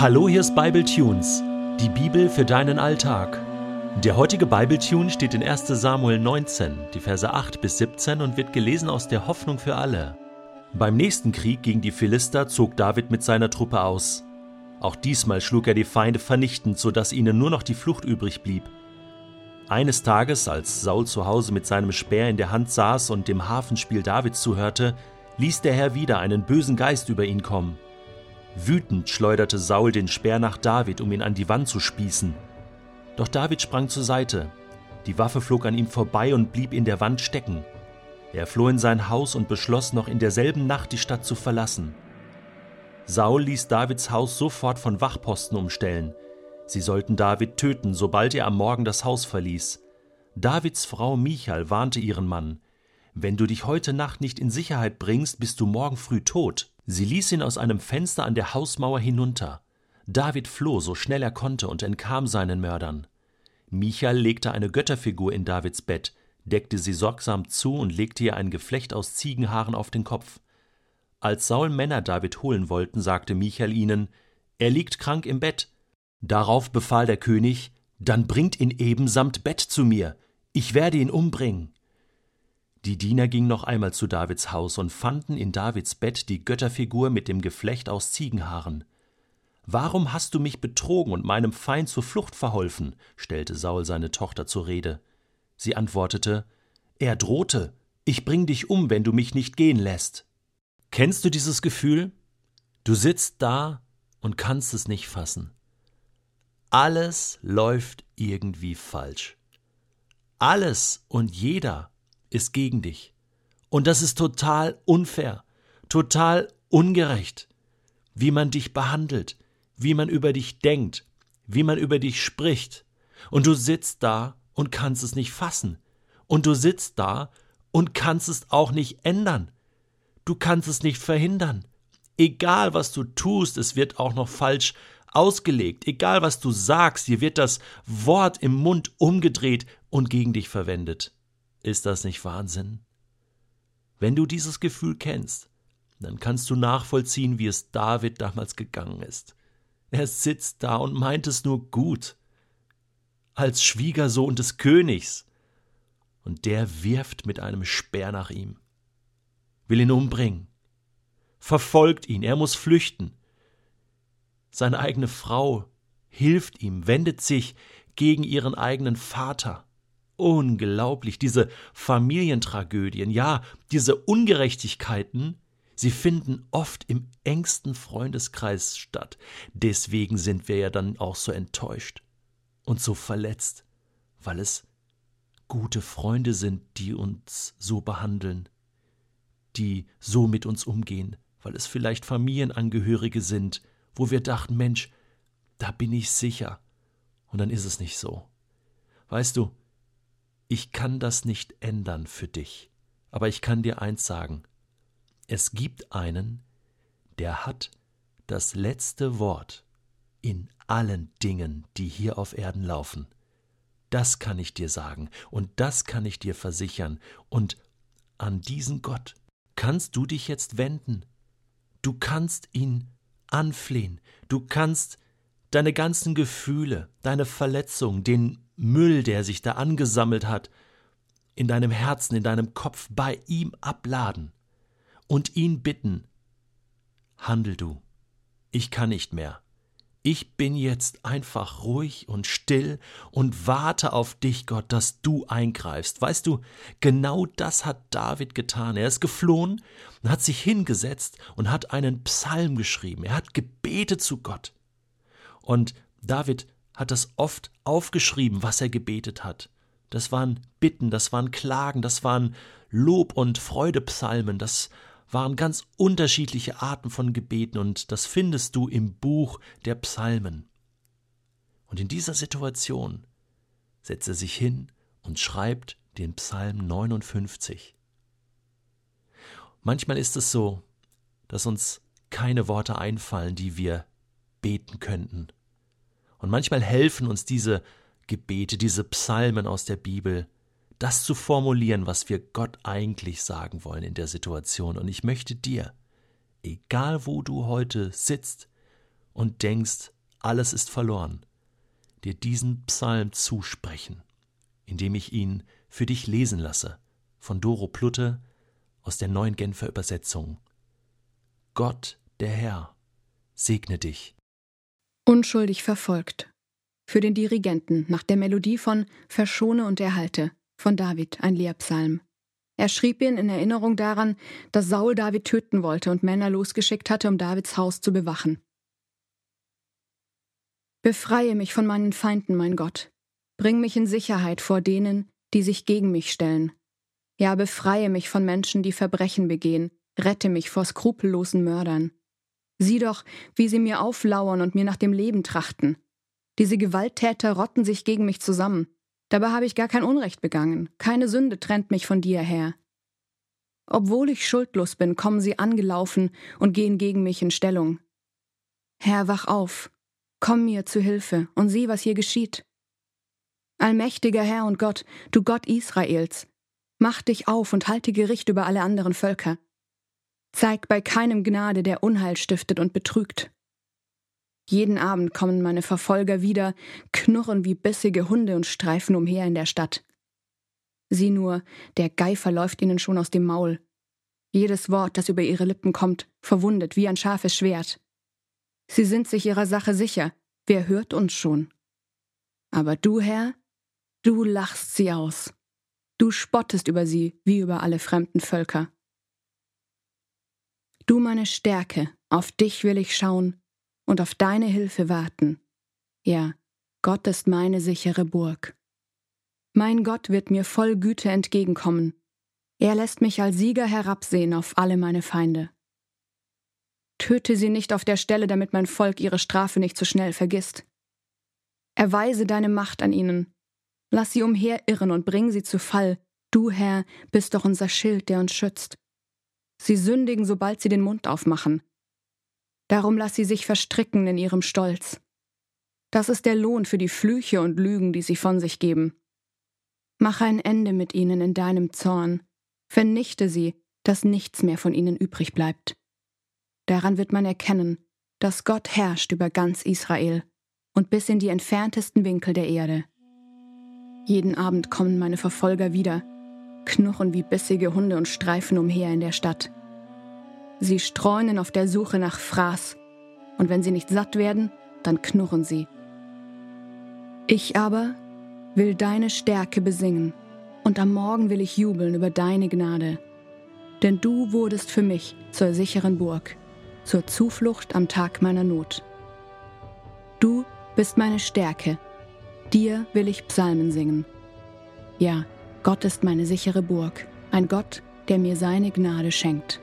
Hallo, hier ist Bible Tunes, die Bibel für deinen Alltag. Der heutige Bible Tune steht in 1. Samuel 19, die Verse 8 bis 17 und wird gelesen aus der Hoffnung für alle. Beim nächsten Krieg gegen die Philister zog David mit seiner Truppe aus. Auch diesmal schlug er die Feinde vernichtend, sodass ihnen nur noch die Flucht übrig blieb. Eines Tages, als Saul zu Hause mit seinem Speer in der Hand saß und dem Hafenspiel Davids zuhörte, ließ der Herr wieder einen bösen Geist über ihn kommen. Wütend schleuderte Saul den Speer nach David, um ihn an die Wand zu spießen. Doch David sprang zur Seite. Die Waffe flog an ihm vorbei und blieb in der Wand stecken. Er floh in sein Haus und beschloss noch in derselben Nacht die Stadt zu verlassen. Saul ließ Davids Haus sofort von Wachposten umstellen. Sie sollten David töten, sobald er am Morgen das Haus verließ. Davids Frau Michal warnte ihren Mann: Wenn du dich heute Nacht nicht in Sicherheit bringst, bist du morgen früh tot. Sie ließ ihn aus einem Fenster an der Hausmauer hinunter. David floh so schnell er konnte und entkam seinen Mördern. Michael legte eine Götterfigur in Davids Bett, deckte sie sorgsam zu und legte ihr ein Geflecht aus Ziegenhaaren auf den Kopf. Als Saul Männer David holen wollten, sagte Michael ihnen, er liegt krank im Bett. Darauf befahl der König, dann bringt ihn eben samt Bett zu mir, ich werde ihn umbringen. Die Diener gingen noch einmal zu Davids Haus und fanden in Davids Bett die Götterfigur mit dem Geflecht aus Ziegenhaaren. Warum hast du mich betrogen und meinem Feind zur Flucht verholfen? stellte Saul seine Tochter zur Rede. Sie antwortete Er drohte, ich bring dich um, wenn du mich nicht gehen lässt. Kennst du dieses Gefühl? Du sitzt da und kannst es nicht fassen. Alles läuft irgendwie falsch. Alles und jeder ist gegen dich. Und das ist total unfair, total ungerecht, wie man dich behandelt, wie man über dich denkt, wie man über dich spricht. Und du sitzt da und kannst es nicht fassen. Und du sitzt da und kannst es auch nicht ändern. Du kannst es nicht verhindern. Egal was du tust, es wird auch noch falsch ausgelegt. Egal was du sagst, dir wird das Wort im Mund umgedreht und gegen dich verwendet. Ist das nicht Wahnsinn? Wenn du dieses Gefühl kennst, dann kannst du nachvollziehen, wie es David damals gegangen ist. Er sitzt da und meint es nur gut, als Schwiegersohn des Königs, und der wirft mit einem Speer nach ihm, will ihn umbringen, verfolgt ihn, er muss flüchten. Seine eigene Frau hilft ihm, wendet sich gegen ihren eigenen Vater. Unglaublich, diese Familientragödien, ja, diese Ungerechtigkeiten, sie finden oft im engsten Freundeskreis statt. Deswegen sind wir ja dann auch so enttäuscht und so verletzt, weil es gute Freunde sind, die uns so behandeln, die so mit uns umgehen, weil es vielleicht Familienangehörige sind, wo wir dachten, Mensch, da bin ich sicher. Und dann ist es nicht so. Weißt du, ich kann das nicht ändern für dich, aber ich kann dir eins sagen, es gibt einen, der hat das letzte Wort in allen Dingen, die hier auf Erden laufen. Das kann ich dir sagen und das kann ich dir versichern, und an diesen Gott kannst du dich jetzt wenden. Du kannst ihn anflehen, du kannst deine ganzen Gefühle, deine Verletzung, den Müll, der sich da angesammelt hat, in deinem Herzen, in deinem Kopf bei ihm abladen und ihn bitten, handel du, ich kann nicht mehr. Ich bin jetzt einfach ruhig und still und warte auf dich, Gott, dass du eingreifst. Weißt du, genau das hat David getan. Er ist geflohen und hat sich hingesetzt und hat einen Psalm geschrieben. Er hat gebetet zu Gott. Und David hat das oft aufgeschrieben, was er gebetet hat. Das waren Bitten, das waren Klagen, das waren Lob- und Freudepsalmen, das waren ganz unterschiedliche Arten von Gebeten und das findest du im Buch der Psalmen. Und in dieser Situation setzt er sich hin und schreibt den Psalm 59. Manchmal ist es so, dass uns keine Worte einfallen, die wir beten könnten. Und manchmal helfen uns diese Gebete, diese Psalmen aus der Bibel, das zu formulieren, was wir Gott eigentlich sagen wollen in der Situation. Und ich möchte dir, egal wo du heute sitzt und denkst, alles ist verloren, dir diesen Psalm zusprechen, indem ich ihn für dich lesen lasse, von Doro Plutte aus der neuen Genfer Übersetzung. Gott, der Herr, segne dich. Unschuldig verfolgt. Für den Dirigenten nach der Melodie von Verschone und erhalte von David, ein Lehrpsalm. Er schrieb ihn in Erinnerung daran, dass Saul David töten wollte und Männer losgeschickt hatte, um Davids Haus zu bewachen. Befreie mich von meinen Feinden, mein Gott. Bring mich in Sicherheit vor denen, die sich gegen mich stellen. Ja, befreie mich von Menschen, die Verbrechen begehen. Rette mich vor skrupellosen Mördern. Sieh doch, wie sie mir auflauern und mir nach dem Leben trachten. Diese Gewalttäter rotten sich gegen mich zusammen. Dabei habe ich gar kein Unrecht begangen. Keine Sünde trennt mich von dir her. Obwohl ich schuldlos bin, kommen sie angelaufen und gehen gegen mich in Stellung. Herr, wach auf. Komm mir zu Hilfe und sieh, was hier geschieht. Allmächtiger Herr und Gott, du Gott Israels, mach dich auf und halte Gericht über alle anderen Völker. Zeig bei keinem Gnade, der Unheil stiftet und betrügt. Jeden Abend kommen meine Verfolger wieder, knurren wie bissige Hunde und streifen umher in der Stadt. Sieh nur, der Geifer läuft ihnen schon aus dem Maul. Jedes Wort, das über ihre Lippen kommt, verwundet wie ein scharfes Schwert. Sie sind sich ihrer Sache sicher, wer hört uns schon? Aber du, Herr, du lachst sie aus. Du spottest über sie wie über alle fremden Völker. Du meine Stärke, auf dich will ich schauen und auf deine Hilfe warten. Ja, Gott ist meine sichere Burg. Mein Gott wird mir voll Güte entgegenkommen. Er lässt mich als Sieger herabsehen auf alle meine Feinde. Töte sie nicht auf der Stelle, damit mein Volk ihre Strafe nicht so schnell vergisst. Erweise deine Macht an ihnen. Lass sie umherirren und bring sie zu Fall. Du, Herr, bist doch unser Schild, der uns schützt. Sie sündigen, sobald sie den Mund aufmachen. Darum lass sie sich verstricken in ihrem Stolz. Das ist der Lohn für die Flüche und Lügen, die sie von sich geben. Mach ein Ende mit ihnen in deinem Zorn. Vernichte sie, dass nichts mehr von ihnen übrig bleibt. Daran wird man erkennen, dass Gott herrscht über ganz Israel und bis in die entferntesten Winkel der Erde. Jeden Abend kommen meine Verfolger wieder, knurren wie bissige Hunde und streifen umher in der Stadt. Sie streunen auf der Suche nach Fraß, und wenn sie nicht satt werden, dann knurren sie. Ich aber will deine Stärke besingen, und am Morgen will ich jubeln über deine Gnade. Denn du wurdest für mich zur sicheren Burg, zur Zuflucht am Tag meiner Not. Du bist meine Stärke, dir will ich Psalmen singen. Ja, Gott ist meine sichere Burg, ein Gott, der mir seine Gnade schenkt.